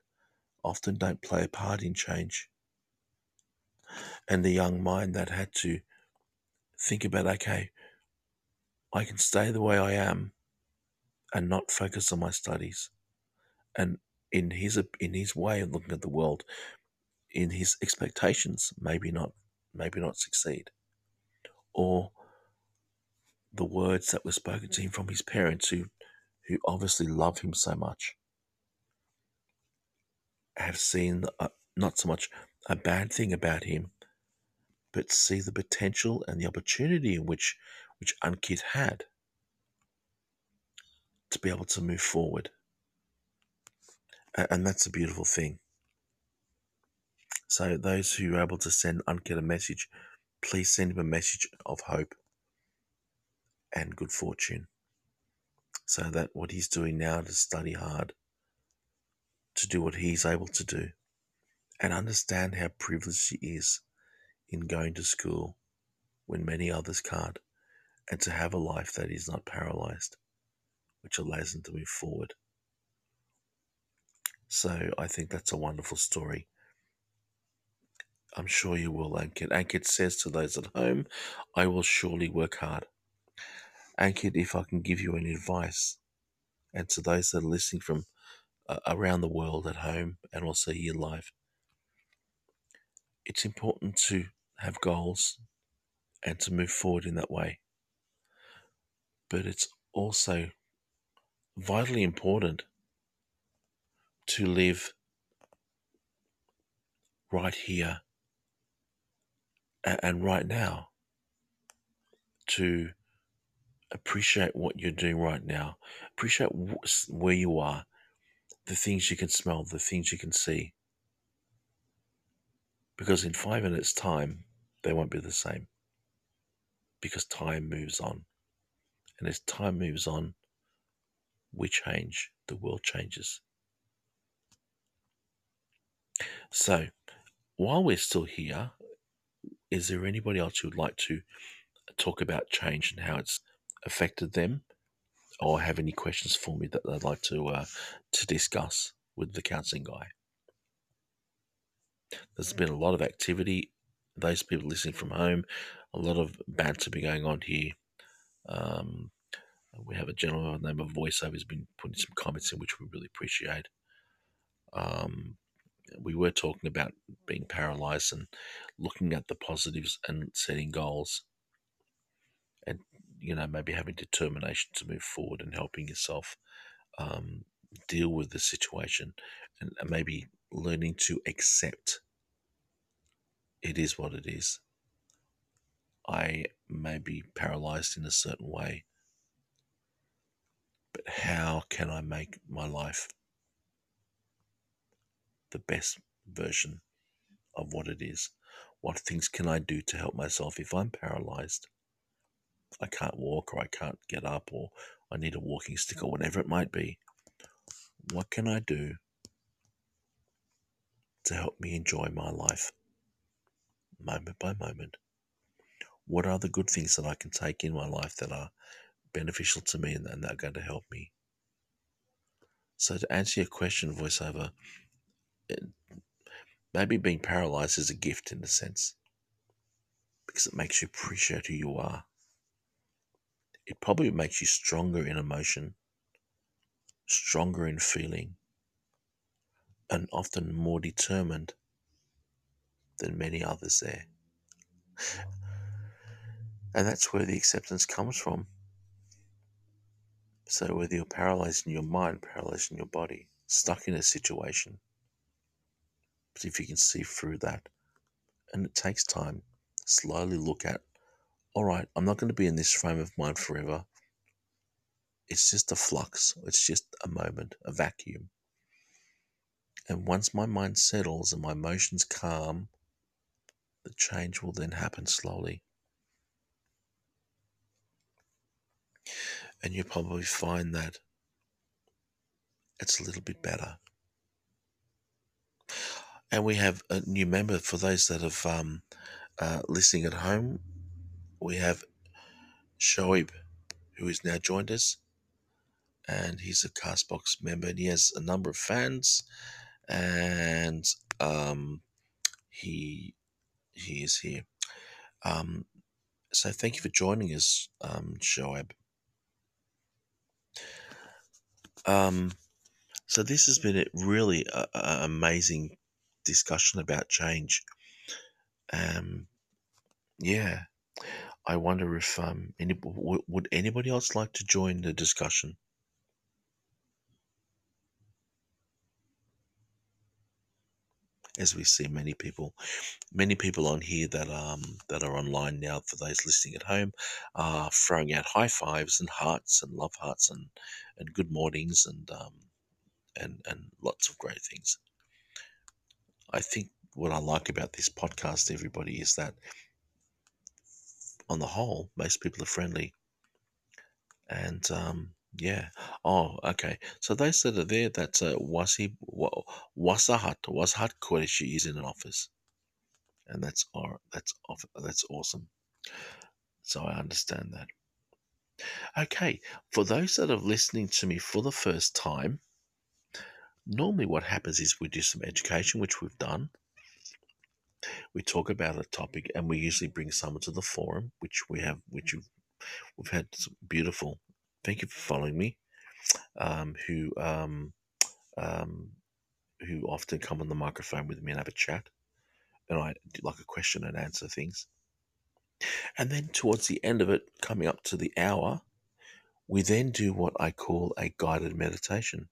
often don't play a part in change, and the young mind that had to think about, okay, I can stay the way I am and not focus on my studies. And in his in his way of looking at the world, in his expectations, maybe not maybe not succeed. Or the words that were spoken to him from his parents who who obviously love him so much have seen uh, not so much a bad thing about him, but see the potential and the opportunity which which Ankit had to be able to move forward. And that's a beautiful thing. So, those who are able to send Ankit a message, please send him a message of hope and good fortune. So that what he's doing now to study hard, to do what he's able to do, and understand how privileged he is in going to school when many others can't, and to have a life that is not paralyzed, which allows him to move forward. So I think that's a wonderful story. I'm sure you will, Ankit. Ankit says to those at home, I will surely work hard. Ankit, if I can give you any advice, and to those that are listening from uh, around the world at home and also here live, it's important to have goals and to move forward in that way. But it's also vitally important to live right here and right now, to appreciate what you're doing right now, appreciate where you are, the things you can smell, the things you can see. Because in five minutes' time, they won't be the same. Because time moves on. And as time moves on, we change, the world changes. So, while we're still here, is there anybody else who would like to talk about change and how it's affected them, or have any questions for me that they'd like to uh, to discuss with the counselling guy? There's been a lot of activity. Those people listening from home, a lot of banter be going on here. Um, we have a gentleman by the name of Voiceover who's been putting some comments in, which we really appreciate. Um, we were talking about being paralyzed and looking at the positives and setting goals you know maybe having determination to move forward and helping yourself um, deal with the situation and maybe learning to accept it is what it is I may be paralyzed in a certain way, but how can I make my life the best version of what it is? What things can I do to help myself if I'm paralyzed? I can't walk or I can't get up or I need a walking stick or whatever it might be. What can I do to help me enjoy my life moment by moment? What are the good things that I can take in my life that are beneficial to me and that are going to help me? So, to answer your question, voiceover, maybe being paralyzed is a gift in a sense because it makes you appreciate who you are. It probably makes you stronger in emotion, stronger in feeling, and often more determined than many others there. And that's where the acceptance comes from. So, whether you're paralyzed in your mind, paralyzed in your body, stuck in a situation, but if you can see through that, and it takes time, slowly look at, all right, I'm not going to be in this frame of mind forever. It's just a flux, it's just a moment, a vacuum. And once my mind settles and my emotions calm, the change will then happen slowly. And you'll probably find that it's a little bit better. And we have a new member for those that have um, uh, listening at home. We have Shoaib, who has now joined us, and he's a Castbox member, and he has a number of fans, and um, he he is here. Um, so thank you for joining us, um, Shoaib. Um, so this has been a really uh, amazing discussion about change. Um, yeah, I wonder if um, any, w- would anybody else like to join the discussion? As we see many people, many people on here that um that are online now. For those listening at home, are throwing out high fives and hearts and love hearts and and good mornings and um and and lots of great things. I think what I like about this podcast, everybody, is that on the whole, most people are friendly. And um, yeah. Oh, okay. So they said that there that uh, Wasi wa- Wasahat Wasahat Qureshi is in an office, and that's all. That's off. That's awesome. So I understand that. Okay, for those that are listening to me for the first time, normally what happens is we do some education, which we've done. We talk about a topic, and we usually bring someone to the forum, which we have, which we've, we've had some beautiful. Thank you for following me. Um, who um, um, who often come on the microphone with me and have a chat, and I do like a question and answer things. And then towards the end of it, coming up to the hour, we then do what I call a guided meditation.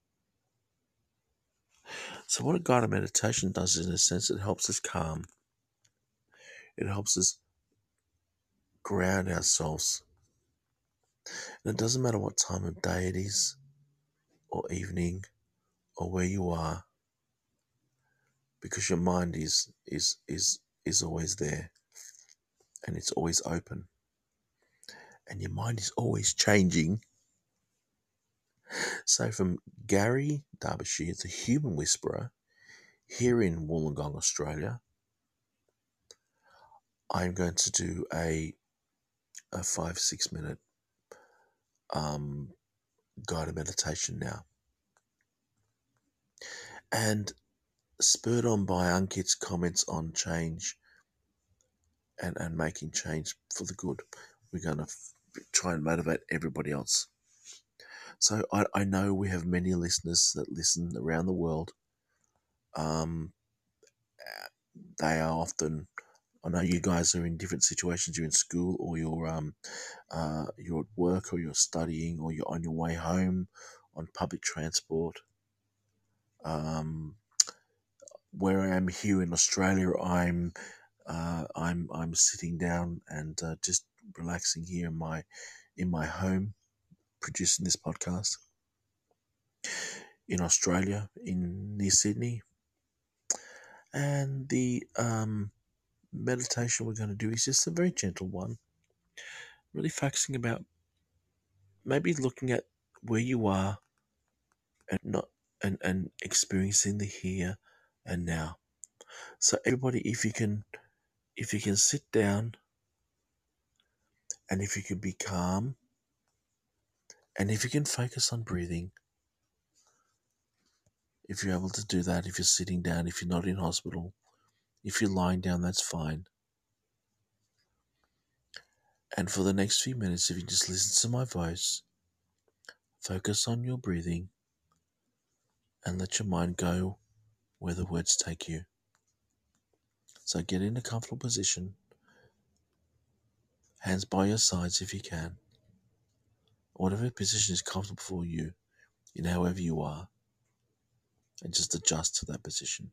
So, what a guided meditation does is, in a sense, it helps us calm. It helps us ground ourselves. And it doesn't matter what time of day it is, or evening, or where you are, because your mind is is is is always there, and it's always open, and your mind is always changing. So, from Gary Darbyshire, the human whisperer, here in Wollongong, Australia, I'm going to do a a five six minute um, guided meditation now, and spurred on by Ankit's comments on change and and making change for the good, we're going to f- try and motivate everybody else. So I, I know we have many listeners that listen around the world. Um, they are often I know you guys are in different situations. You're in school, or you're um, uh, you're at work, or you're studying, or you're on your way home on public transport. Um, where I am here in Australia, I'm Uh, I'm I'm sitting down and uh, just relaxing here in my in my home, producing this podcast in Australia, in near Sydney. And the um, meditation we're going to do is just a very gentle one, really focusing about maybe looking at where you are and not and, and experiencing the here and now. So everybody, if you can, if you can sit down, and if you can be calm, and if you can focus on breathing, if you're able to do that, if you're sitting down, if you're not in hospital, if you're lying down, that's fine. And for the next few minutes, if you just listen to my voice, focus on your breathing, and let your mind go where the words take you. So get in a comfortable position, hands by your sides if you can, whatever position is comfortable for you, in however you are, and just adjust to that position.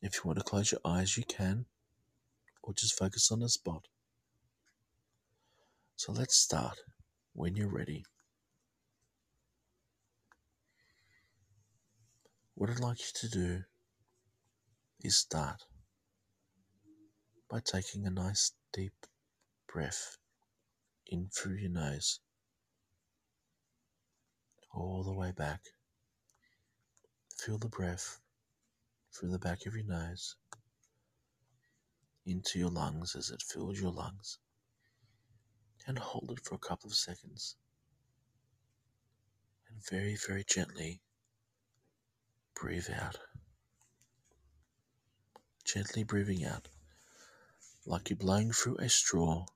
If you want to close your eyes, you can, or just focus on a spot. So let's start when you're ready. What I'd like you to do is start by taking a nice deep breath in through your nose, all the way back. Feel the breath through the back of your nose into your lungs as it fills your lungs, and hold it for a couple of seconds. And very, very gently breathe out. Gently breathing out, like you're blowing through a straw.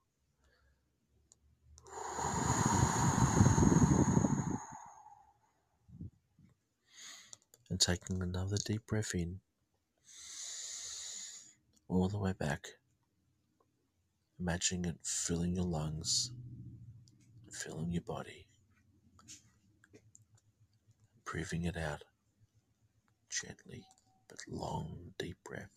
And taking another deep breath in, all the way back. Imagining it filling your lungs, filling your body, breathing it out gently but long, deep breath.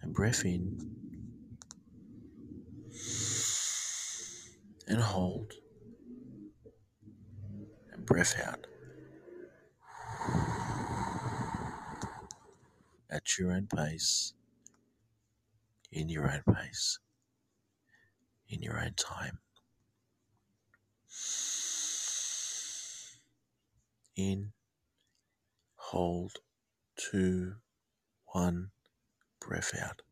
And breath in and hold and breath out. At your own pace, in your own pace, in your own time. in, hold, two, one, breath out.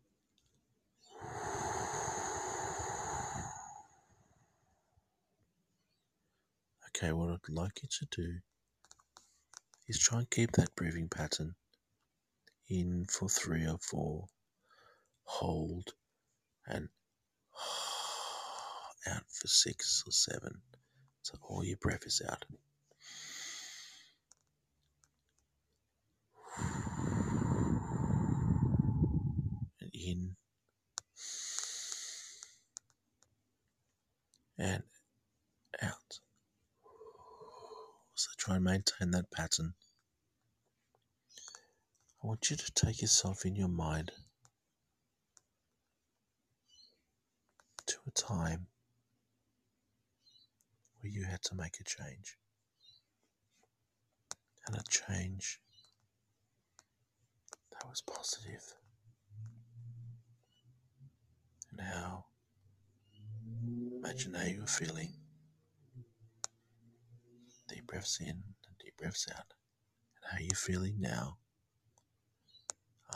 Okay, what I'd like you to do is try and keep that breathing pattern in for three or four, hold, and out for six or seven. So all your breath is out. And in and out. So try and maintain that pattern. I want you to take yourself in your mind to a time where you had to make a change. And a change that was positive. And how, imagine how you were feeling. Deep breaths in and deep breaths out. And how you're feeling now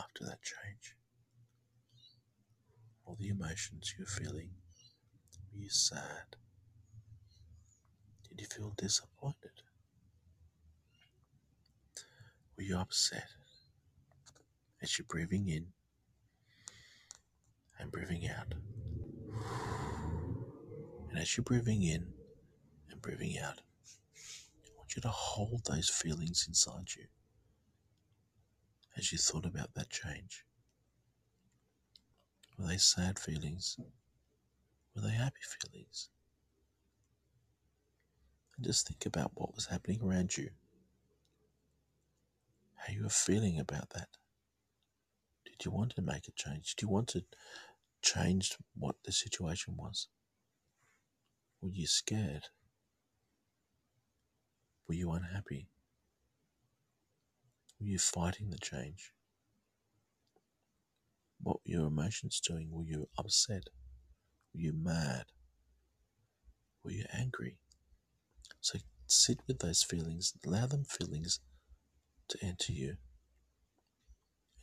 after that change. All the emotions you're feeling. Were you sad? Did you feel disappointed? Were you upset as you're breathing in and breathing out? And as you're breathing in and breathing out, I want you to hold those feelings inside you as you thought about that change. Were they sad feelings? Were they happy feelings? And just think about what was happening around you how you were feeling about that. Did you want to make a change? Did you want to change what the situation was? Were you scared? Were you unhappy? Were you fighting the change? What were your emotions doing? Were you upset? Were you mad? Were you angry? So sit with those feelings, allow them feelings to enter you,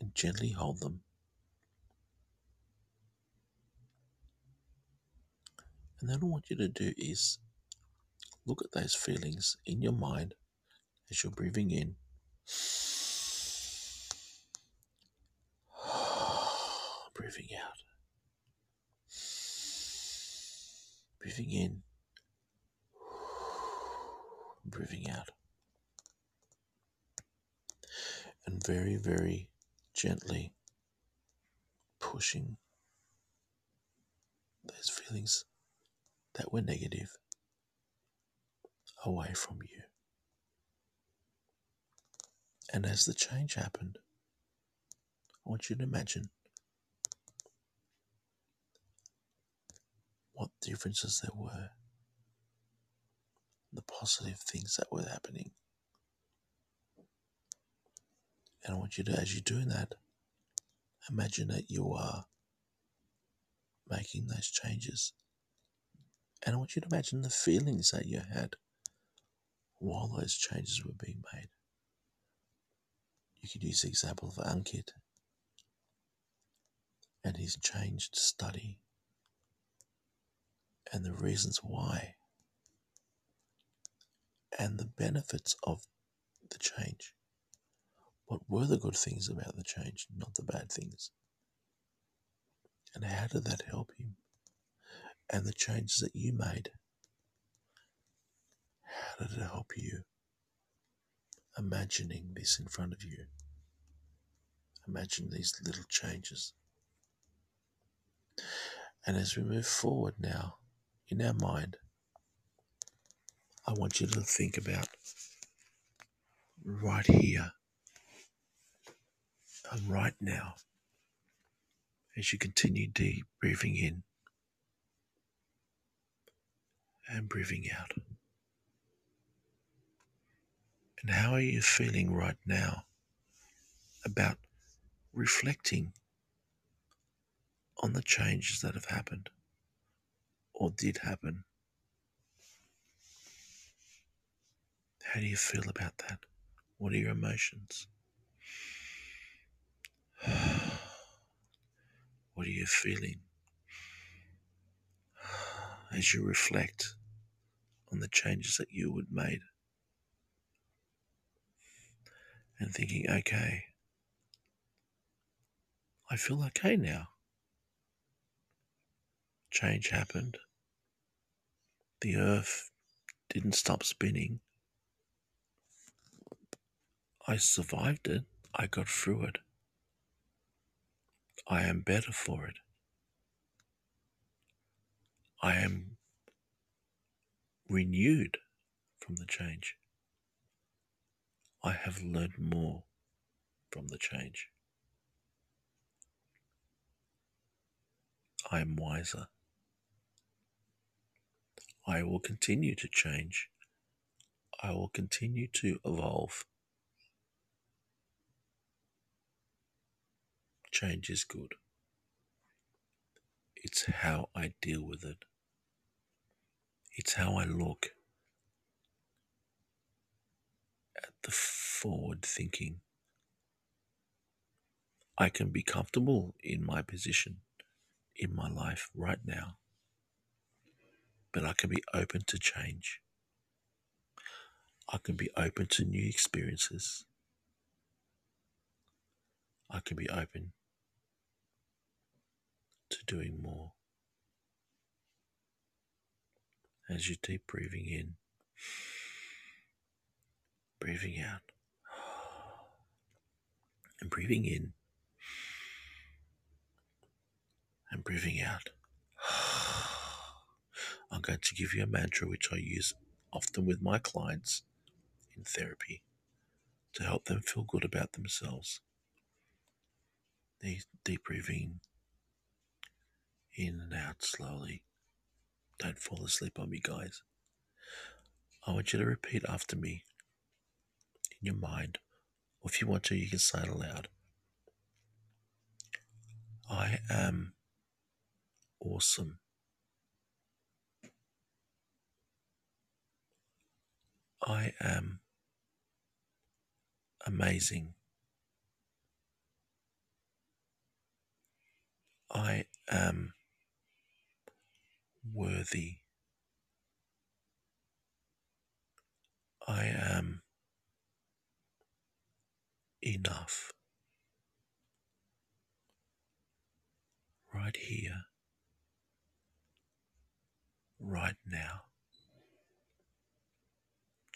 and gently hold them. And then what I want you to do is look at those feelings in your mind as you're breathing in. Breathing out. Breathing in. Breathing out. And very, very gently pushing those feelings that were negative away from you. And as the change happened, I want you to imagine what differences there were, the positive things that were happening. And I want you to, as you're doing that, imagine that you are making those changes. And I want you to imagine the feelings that you had while those changes were being made. You could use the example of Ankit and his changed study and the reasons why and the benefits of the change. What were the good things about the change, not the bad things? And how did that help him? And the changes that you made, how did it help you? Imagining this in front of you. Imagine these little changes. And as we move forward now, in our mind, I want you to think about right here and right now as you continue deep breathing in and breathing out. And how are you feeling right now about reflecting on the changes that have happened? Or did happen. How do you feel about that? What are your emotions? What are you feeling as you reflect on the changes that you had made? And thinking, okay, I feel okay now. Change happened. The earth didn't stop spinning. I survived it. I got through it. I am better for it. I am renewed from the change. I have learned more from the change. I am wiser. I will continue to change. I will continue to evolve. Change is good. It's how I deal with it. It's how I look at the forward thinking. I can be comfortable in my position in my life right now but I can be open to change. I can be open to new experiences. I can be open to doing more. As you deep breathing in, breathing out, and breathing in, and breathing out. I'm going to give you a mantra which I use often with my clients in therapy to help them feel good about themselves. Deep, deep breathing in and out slowly. Don't fall asleep on me, guys. I want you to repeat after me in your mind, or if you want to, you can say it aloud. I am awesome. I am amazing. I am worthy. I am enough. Right here, right now,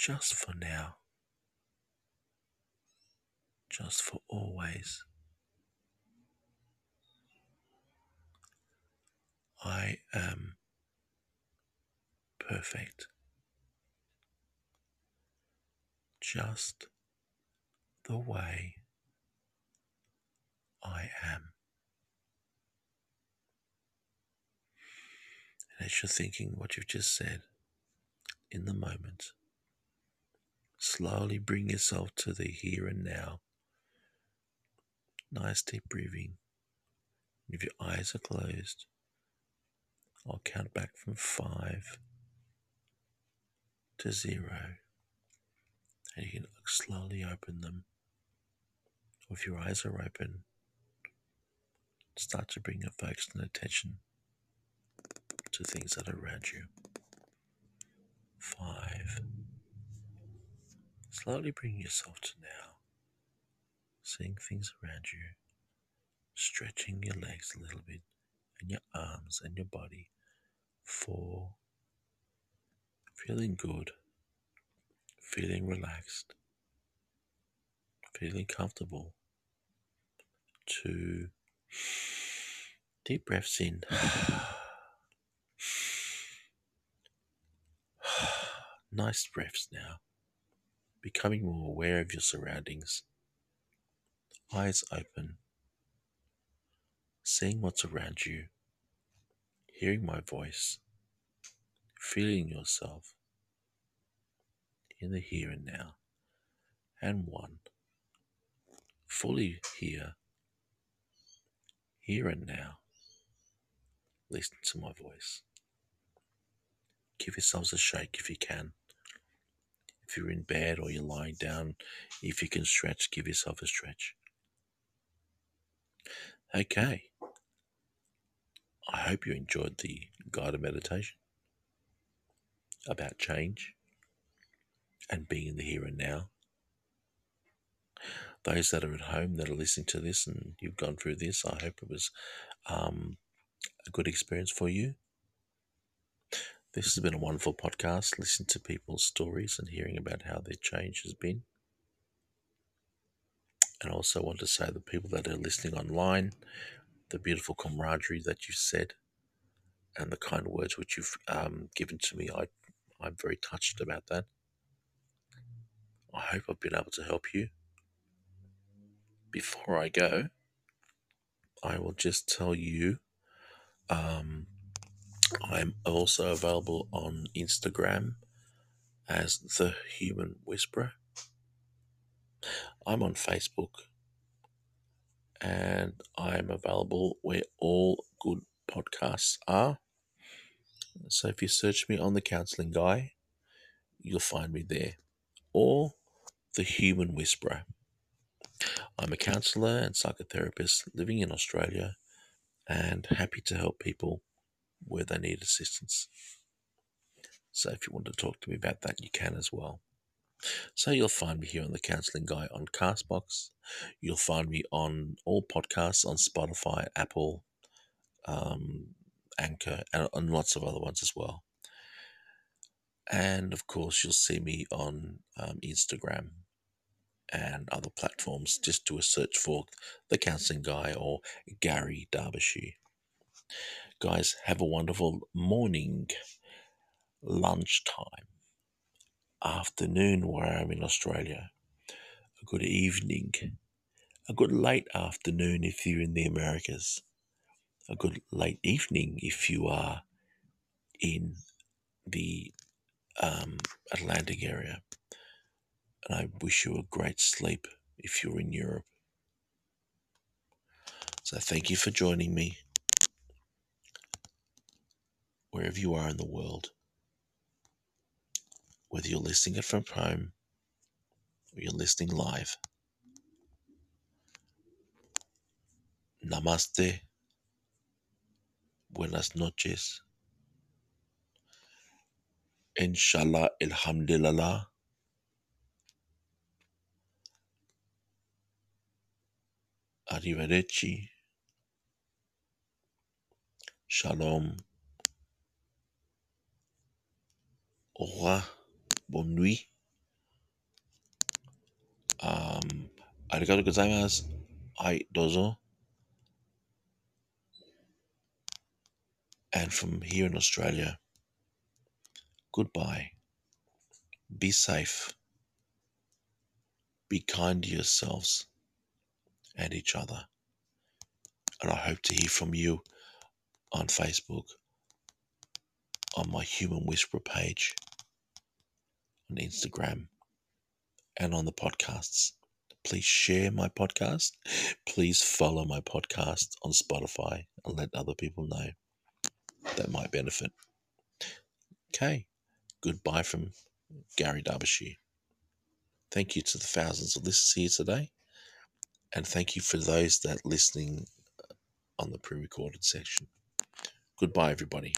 just for now, just for always. I am perfect. Just the way I am. And as you're thinking what you've just said in the moment, slowly bring yourself to the here and now. Nice deep breathing. If your eyes are closed, I'll count back from five to zero. And you can slowly open them. Or if your eyes are open, start to bring your focus and attention to things that are around you. Five. Slowly bring yourself to now. Seeing things around you. Stretching your legs a little bit and your arms and your body. Four. Feeling good. Feeling relaxed. Feeling comfortable. Two. Deep breaths in. nice breaths now. Becoming more aware of your surroundings. Eyes open. Seeing what's around you hearing my voice, feeling yourself in the here and now, and one, fully here, here and now. Listen to my voice. Give yourselves a shake if you can. If you're in bed or you're lying down, if you can stretch, give yourself a stretch. Okay. I hope you enjoyed the guided meditation about change and being in the here and now. Those that are at home that are listening to this and you've gone through this, I hope it was um, a good experience for you. This has been a wonderful podcast. Listen to people's stories and hearing about how their change has been. And I also want to say the people that are listening online, the beautiful camaraderie that you said and the kind words which you've um, given to me. I, I'm very touched about that. I hope I've been able to help you. Before I go, I will just tell you um, I'm also available on Instagram as The Human Whisperer. I'm on Facebook and I'm available where all good podcasts are. So if you search me on the counseling guy, you'll find me there. Or the human whisperer. I'm a counselor and psychotherapist living in Australia and happy to help people where they need assistance. So if you want to talk to me about that, you can as well. So you'll find me here on the Counseling Guy on Castbox. You'll find me on all podcasts on Spotify, Apple, um, Anchor, and, lots of other ones as well. And of course, you'll see me on um, Instagram and other platforms. Just do a search for The Counseling Guy or Gary Darbyshire. Guys, have a wonderful morning, lunchtime, afternoon where I'm in Australia, a good evening, a good late afternoon if you're in the Americas, a good late evening if you are in the um, Atlantic area. And I wish you a great sleep if you're in Europe. So thank you for joining me wherever you are in the world. Whether you're listening it from home or you're listening live. Namaste. Buenas noches. Inshallah, alhamdulillah. Arrivederci. Shalom. Au. Bonne nuit. Um, arigato gozaimasu. Ai dozo. And from here in Australia, goodbye. Be safe. Be kind to yourselves and each other. And I hope to hear from you on Facebook, on my Human Whisperer page, on Instagram, and on the podcasts. Please share my podcast. Please follow my podcast on Spotify and let other people know that might benefit. Okay, goodbye from Gary Darbyshire. Thank you to the thousands of listeners here today. And thank you for those that listening on the pre recorded section. Goodbye, everybody.